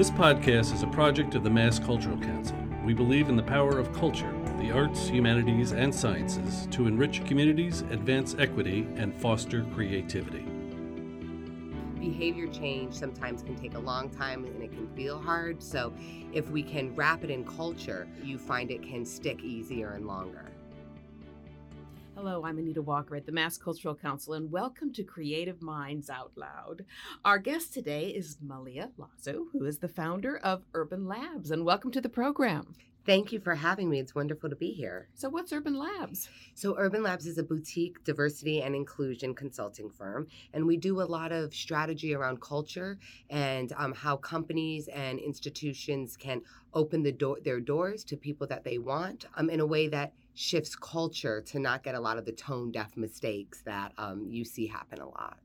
This podcast is a project of the Mass Cultural Council. We believe in the power of culture, the arts, humanities, and sciences to enrich communities, advance equity, and foster creativity. Behavior change sometimes can take a long time and it can feel hard. So, if we can wrap it in culture, you find it can stick easier and longer. Hello, I'm Anita Walker at the Mass Cultural Council, and welcome to Creative Minds Out Loud. Our guest today is Malia Lazu, who is the founder of Urban Labs, and welcome to the program. Thank you for having me. It's wonderful to be here. So, what's Urban Labs? So, Urban Labs is a boutique diversity and inclusion consulting firm, and we do a lot of strategy around culture and um, how companies and institutions can open the door, their doors to people that they want um, in a way that shifts culture to not get a lot of the tone deaf mistakes that um, you see happen a lot.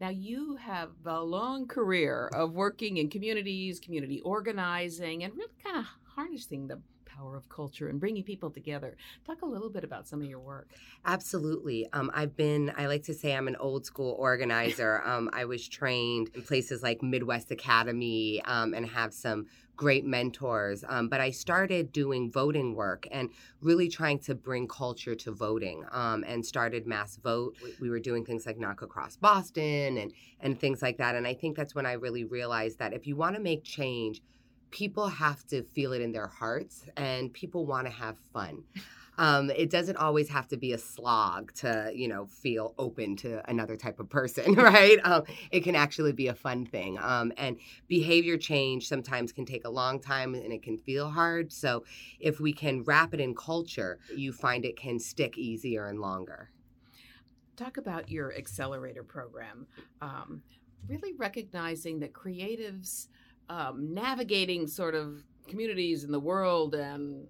Now, you have a long career of working in communities, community organizing, and really kind of harnessing the power of culture and bringing people together. Talk a little bit about some of your work. Absolutely. Um, I've been, I like to say I'm an old school organizer. Um, I was trained in places like Midwest Academy um, and have some great mentors. Um, but I started doing voting work and really trying to bring culture to voting um, and started Mass Vote. We were doing things like Knock Across Boston and, and things like that. And I think that's when I really realized that if you want to make change, people have to feel it in their hearts and people want to have fun. Um, it doesn't always have to be a slog to, you know, feel open to another type of person, right? Um, it can actually be a fun thing. Um, and behavior change sometimes can take a long time and it can feel hard. So if we can wrap it in culture, you find it can stick easier and longer. Talk about your accelerator program. Um, really recognizing that creatives um, navigating sort of communities in the world and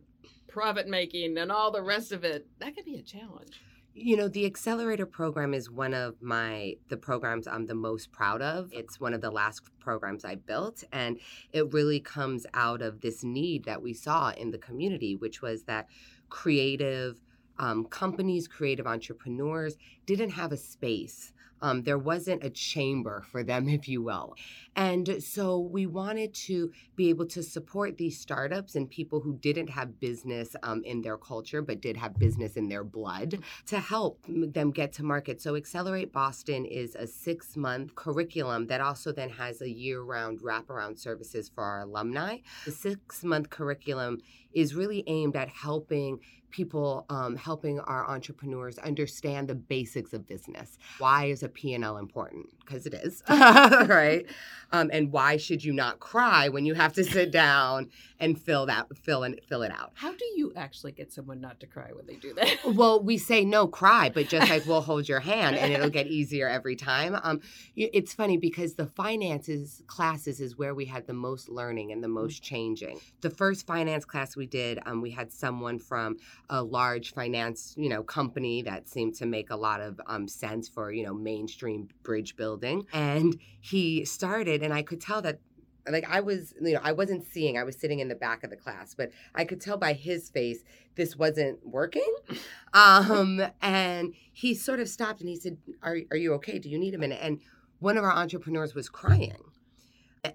profit making and all the rest of it, that could be a challenge. You know, the accelerator program is one of my the programs I'm the most proud of. It's one of the last programs I built and it really comes out of this need that we saw in the community, which was that creative um, companies, creative entrepreneurs didn't have a space um, there wasn't a chamber for them, if you will. And so we wanted to be able to support these startups and people who didn't have business um, in their culture, but did have business in their blood to help them get to market. So Accelerate Boston is a six month curriculum that also then has a year round wraparound services for our alumni. The six month curriculum is really aimed at helping people um, helping our entrepreneurs understand the basics of business. Why is a P&L important? Because it is, right? Um, and why should you not cry when you have to sit down and fill that fill and fill it out? How do you actually get someone not to cry when they do that? well, we say no cry, but just like we'll hold your hand and it'll get easier every time. Um, it's funny because the finances classes is where we had the most learning and the mm. most changing. The first finance class we did, um, we had someone from a large finance, you know, company that seemed to make a lot of um, sense for, you know, mainstream bridge building. And he started, and I could tell that like I was, you know, I wasn't seeing. I was sitting in the back of the class, but I could tell by his face this wasn't working. Um, and he sort of stopped and he said, "Are are you okay? Do you need a minute?" And one of our entrepreneurs was crying.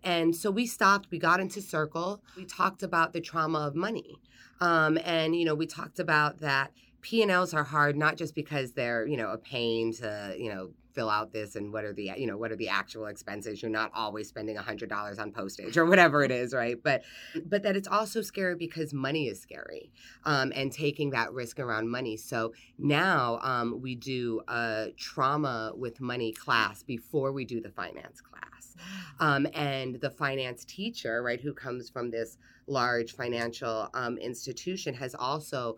And so we stopped, we got into circle, we talked about the trauma of money. Um, and, you know, we talked about that P&Ls are hard, not just because they're, you know, a pain to, you know, fill out this and what are the you know what are the actual expenses? You're not always spending a hundred dollars on postage or whatever it is right? But but that it's also scary because money is scary um, and taking that risk around money. So now um, we do a trauma with money class before we do the finance class. Um, and the finance teacher right who comes from this large financial um, institution has also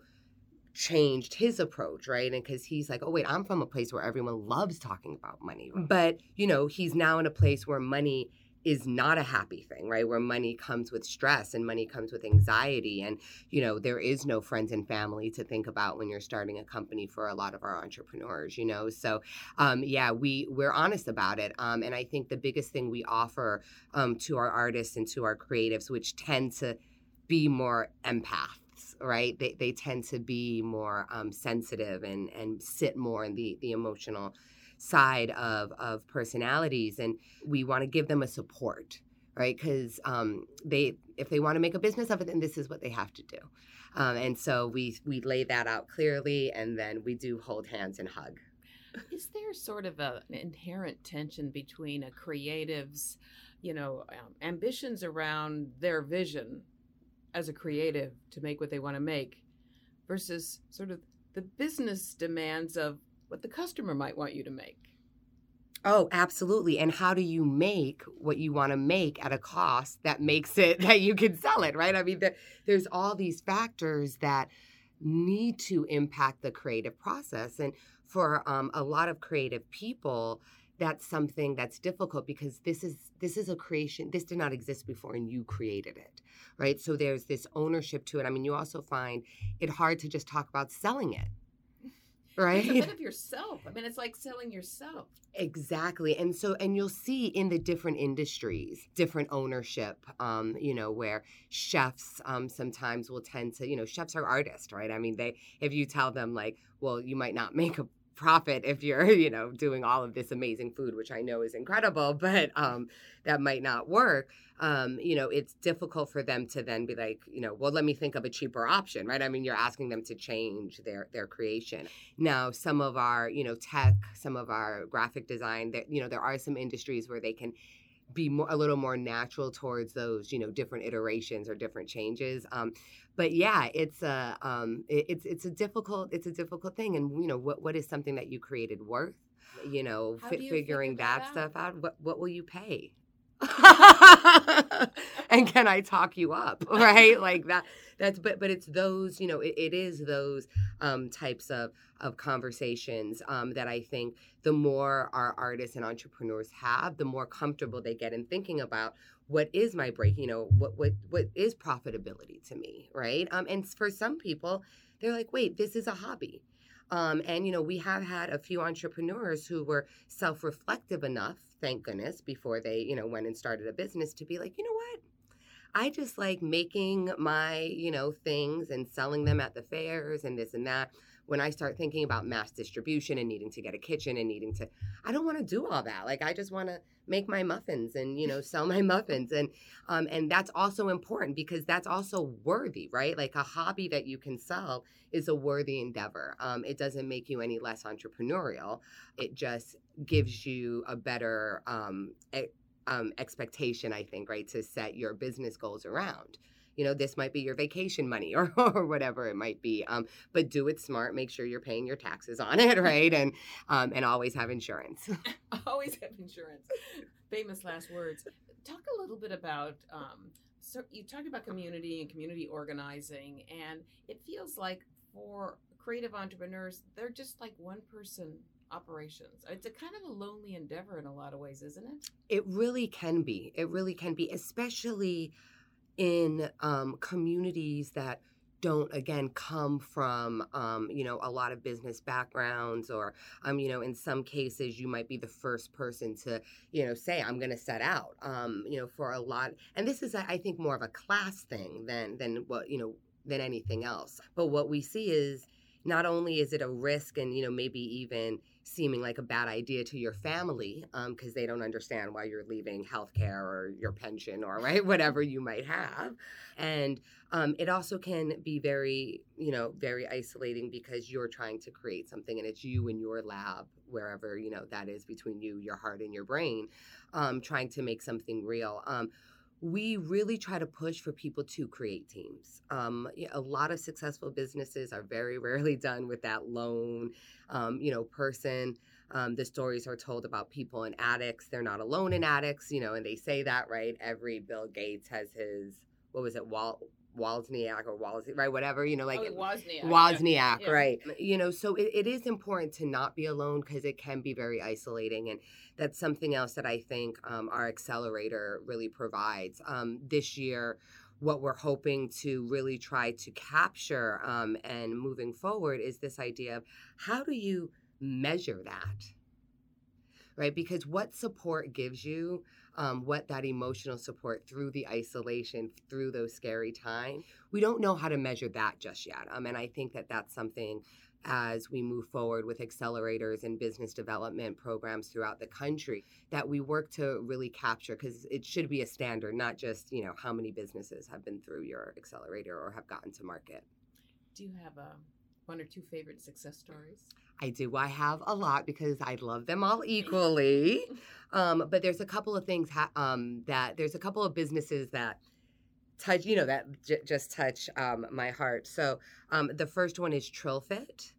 changed his approach, right? And because he's like, oh, wait, I'm from a place where everyone loves talking about money. But, you know, he's now in a place where money is not a happy thing, right? Where money comes with stress and money comes with anxiety. And, you know, there is no friends and family to think about when you're starting a company for a lot of our entrepreneurs, you know? So, um, yeah, we, we're honest about it. Um, and I think the biggest thing we offer um, to our artists and to our creatives, which tend to be more empath right? They, they tend to be more um, sensitive and, and sit more in the, the emotional side of, of personalities. And we want to give them a support, right? Because um, they, if they want to make a business of it, then this is what they have to do. Um, and so we we lay that out clearly, and then we do hold hands and hug. Is there sort of a, an inherent tension between a creative's, you know, um, ambitions around their vision as a creative to make what they want to make versus sort of the business demands of what the customer might want you to make? Oh, absolutely. And how do you make what you want to make at a cost that makes it that you can sell it, right? I mean, the, there's all these factors that need to impact the creative process. And for um, a lot of creative people, that's something that's difficult because this is this is a creation this did not exist before and you created it right so there's this ownership to it i mean you also find it hard to just talk about selling it right? It's a bit of yourself. I mean, it's like selling yourself. Exactly. And so, and you'll see in the different industries, different ownership, um, you know, where chefs um, sometimes will tend to, you know, chefs are artists, right? I mean, they, if you tell them, like, well, you might not make a profit if you're you know doing all of this amazing food which i know is incredible but um, that might not work. Um, you know it's difficult for them to then be like you know well let me think of a cheaper option right? I mean you're asking them to change their their creation. Now some of our you know tech some of our graphic design that you know there are some industries where they can be more, a little more natural towards those you know different iterations or different changes. Um, but yeah it's a um, it, it's it's a difficult it's a difficult thing and you know what what is something that you created worth? You know do you figuring that, that stuff out what what will you pay and can I talk you up? Right? Like that that's but but it's those, you know, it, it is those um types of of conversations um that I think the more our artists and entrepreneurs have, the more comfortable they get in thinking about what is my break, you know, what what what is profitability to me, right? Um and for some people, they're like, "Wait, this is a hobby." Um, and you know, we have had a few entrepreneurs who were self-reflective enough, thank goodness, before they, you know, went and started a business to be like, you know what? I just like making my, you know, things and selling them at the fairs and this and that. When I start thinking about mass distribution and needing to get a kitchen and needing to, I don't want to do all that. Like I just want to make my muffins and you know sell my muffins and um, and that's also important because that's also worthy, right? Like a hobby that you can sell is a worthy endeavor. Um, it doesn't make you any less entrepreneurial. It just gives you a better um, e- um, expectation, I think, right, to set your business goals around. You know, this might be your vacation money or, or whatever it might be. Um, but do it smart. Make sure you're paying your taxes on it, right? And um, and always have insurance. Always have insurance. Famous last words. Talk a little bit about. Um, so you talked about community and community organizing, and it feels like for creative entrepreneurs, they're just like one person operations. It's a kind of a lonely endeavor in a lot of ways, isn't it? It really can be. It really can be, especially in um, communities that don't again come from um, you know a lot of business backgrounds or um, you know in some cases you might be the first person to you know say i'm going to set out um, you know for a lot and this is i think more of a class thing than than what you know than anything else. But what we see is not only is it a risk and you know maybe even seeming like a bad idea to your family because um, they don't understand why you're leaving healthcare or your pension or right whatever you might have. And um, it also can be very you know very isolating because you're trying to create something and it's you in your lab wherever you know that is between you your heart and your brain um, trying to make something real. Um, we really try to push for people to create teams. Um, a lot of successful businesses are very rarely done with that lone, um, you know, person. Um, the stories are told about people in attics. They're not alone in attics, you know, and they say that right. Every Bill Gates has his what was it, Wal Wozniak or Wozniak, right? Whatever, you know, like oh, Wozniak. Wozniak, Yeah. right? You know, so it, it is important to not be alone because it can be very isolating, and that's something else that I think um, our accelerator really provides. Um, this year, what we're hoping to really try to capture um, and moving forward is this idea of how do you measure that, right? Because what support gives you um, what that emotional support through the isolation, through those scary times. We don't know how to measure that just yet. Um, and I think that that's something as we move forward with accelerators and business development programs throughout the country that we work to really capture because it should be a standard not just you know how many businesses have been through your accelerator or have gotten to market do you have a one or two favorite success stories I do. I have a lot because I love them all equally. Um, but there's a couple of things ha- um, that there's a couple of businesses that touch, you know, that j- just touch um, my heart. So um, the first one is Trillfit.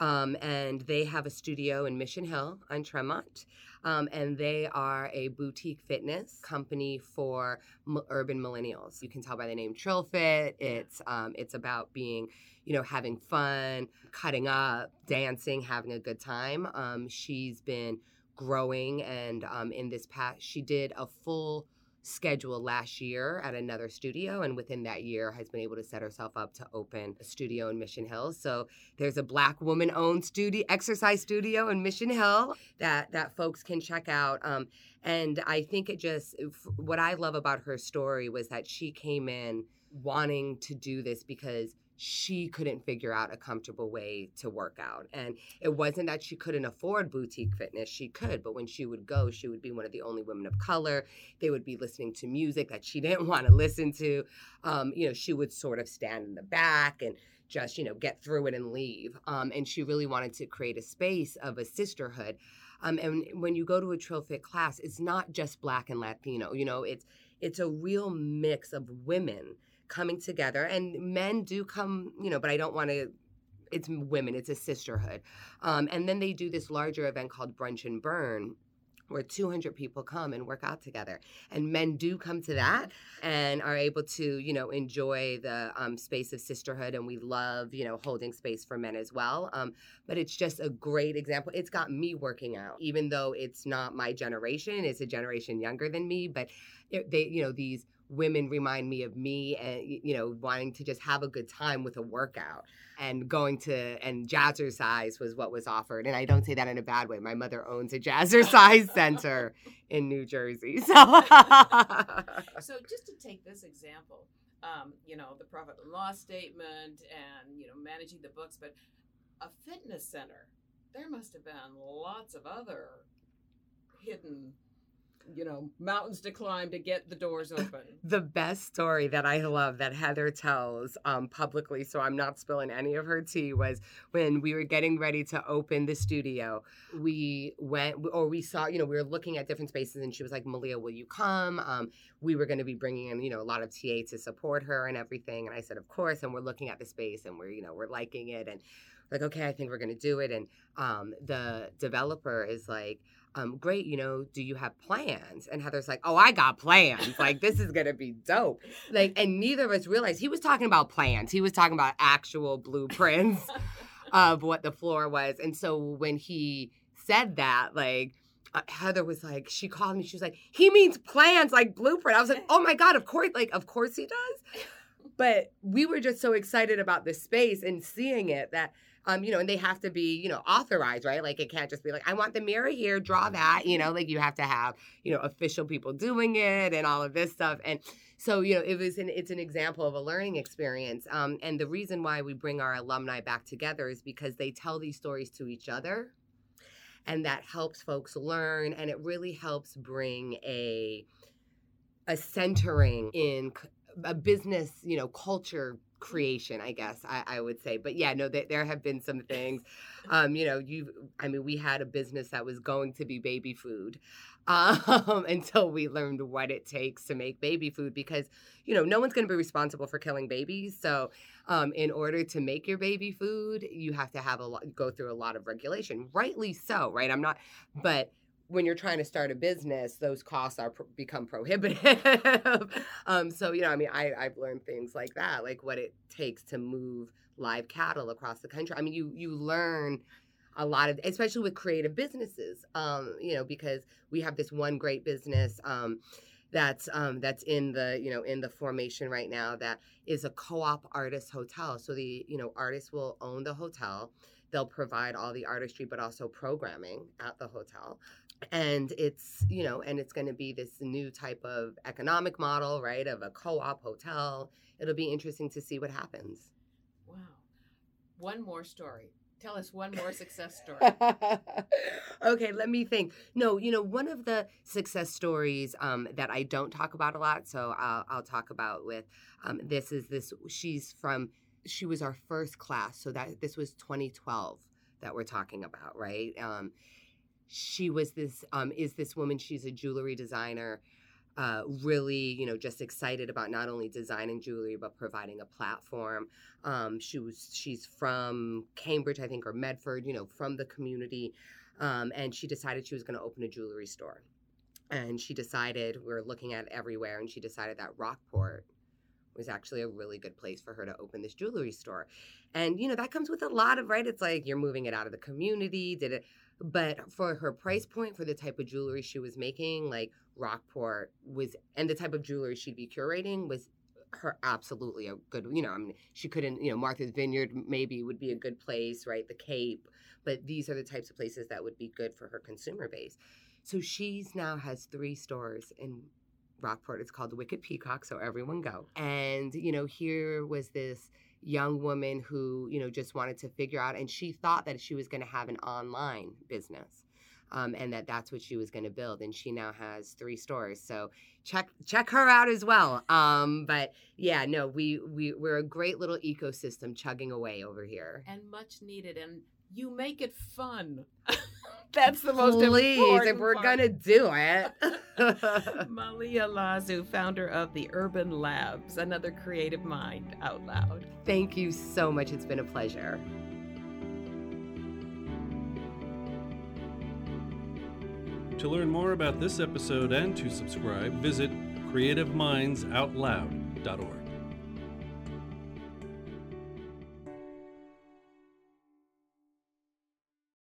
Um, and they have a studio in Mission Hill on Tremont. Um, and they are a boutique fitness company for m- urban millennials. You can tell by the name Trillfit. It's um, it's about being, you know, having fun, cutting up, dancing, having a good time. Um, she's been growing, and um, in this past, she did a full schedule last year at another studio and within that year has been able to set herself up to open a studio in Mission Hill. So there's a black woman owned studio exercise studio in Mission Hill that that folks can check out. Um, and I think it just what I love about her story was that she came in wanting to do this because she couldn't figure out a comfortable way to work out. And it wasn't that she couldn't afford boutique fitness, she could, but when she would go, she would be one of the only women of color. They would be listening to music that she didn't want to listen to. Um, you know, she would sort of stand in the back and just, you know, get through it and leave. Um, and she really wanted to create a space of a sisterhood. Um, and when you go to a Trillfit class, it's not just black and Latino, you know, it's it's a real mix of women coming together and men do come you know but i don't want to it's women it's a sisterhood. Um, and then they do this larger event called brunch and burn where 200 people come and work out together. And men do come to that and are able to you know enjoy the um, space of sisterhood and we love you know holding space for men as well. Um, but it's just a great example. It's got me working out even though it's not my generation it's a generation younger than me but they you know these women remind me of me and you know wanting to just have a good time with a workout and going to and jazzercise was what was offered and i don't say that in a bad way. My mother owns a jazzercise center in new jersey so so just to take this example um, you know the profit and loss statement and you know managing the books but a fitness center there must have been lots of other hidden you know mountains to climb to get the doors open. The best story that i love that heather tells um, publicly so i'm not spilling any of her tea was when we were getting ready to open the studio we went or we saw you know we were looking at different spaces and she was like malia will you come? Um, we were going to be bringing in you know a lot of ta to support her and everything and i said of course and we're looking at the space and we're you know we're liking it and like okay i think we're going to do it and um, the developer is like um, great, you know, do you have plans? And Heather's like, oh, I got plans. Like, this is gonna be dope. Like, and neither of us realized he was talking about plans. He was talking about actual blueprints of what the floor was. And so when he said that, like, uh, Heather was like, she called me. She was like, he means plans, like blueprint. I was like, oh my god, of course, like, of course he does. But we were just so excited about the space and seeing it that um, you know, and they have to be, you know, authorized, right? Like it can't just be like, I want the mirror here, draw that, you know, like you have to have, you know, official people doing it and all of this stuff. And so, you know, it was an it's an example of a learning experience. Um, and the reason why we bring our alumni back together is because they tell these stories to each other. And that helps folks learn and it really helps bring a a centering in a business, you know, culture creation, I guess I, I would say. But yeah, no, there have been some things. Um, you know, you, I mean, we had a business that was going to be baby food um, until we learned what it takes to make baby food because, you know, no one's going to be responsible for killing babies. So, um, in order to make your baby food, you have to have a lot, go through a lot of regulation. Rightly so, right? I'm not, but when you're trying to start a business, those costs are become prohibitive. um, so you know, I mean, I, I've learned things like that, like what it takes to move live cattle across the country. I mean, you you learn a lot of, especially with creative businesses. Um, you know, because we have this one great business. Um, that's um, that's in the you know in the formation right now that is a co-op artist hotel so the you know artists will own the hotel they'll provide all the artistry but also programming at the hotel and it's you know and it's going to be this new type of economic model right of a co-op hotel it'll be interesting to see what happens wow one more story Tell us one more success story. okay, let me think. No, you know, one of the success stories um, that I don't talk about a lot, so I'll, I'll talk about with um, this is this. She's from. She was our first class, so that this was 2012 that we're talking about, right? Um, she was this. Um, is this woman? She's a jewelry designer. Uh, really, you know, just excited about not only designing jewelry but providing a platform. Um, she was she's from Cambridge, I think, or Medford, you know, from the community, um, and she decided she was going to open a jewelry store. And she decided we were looking at everywhere, and she decided that Rockport was actually a really good place for her to open this jewelry store. And you know that comes with a lot of right. It's like you're moving it out of the community. Did it? But for her price point, for the type of jewelry she was making, like Rockport was, and the type of jewelry she'd be curating was her absolutely a good, you know, I mean, she couldn't, you know, Martha's Vineyard maybe would be a good place, right? The Cape, but these are the types of places that would be good for her consumer base. So she's now has three stores in Rockport. It's called the Wicked Peacock, so everyone go. And, you know, here was this young woman who, you know, just wanted to figure out, and she thought that she was going to have an online business. Um, and that that's what she was going to build, and she now has three stores. So check check her out as well. Um, but yeah, no, we we we're a great little ecosystem chugging away over here. And much needed, and you make it fun. That's the most Please, important if we're part. gonna do it. Malia Lazu, founder of the Urban Labs, another creative mind out loud. Thank you so much. It's been a pleasure. To learn more about this episode and to subscribe, visit creativemindsoutloud.org.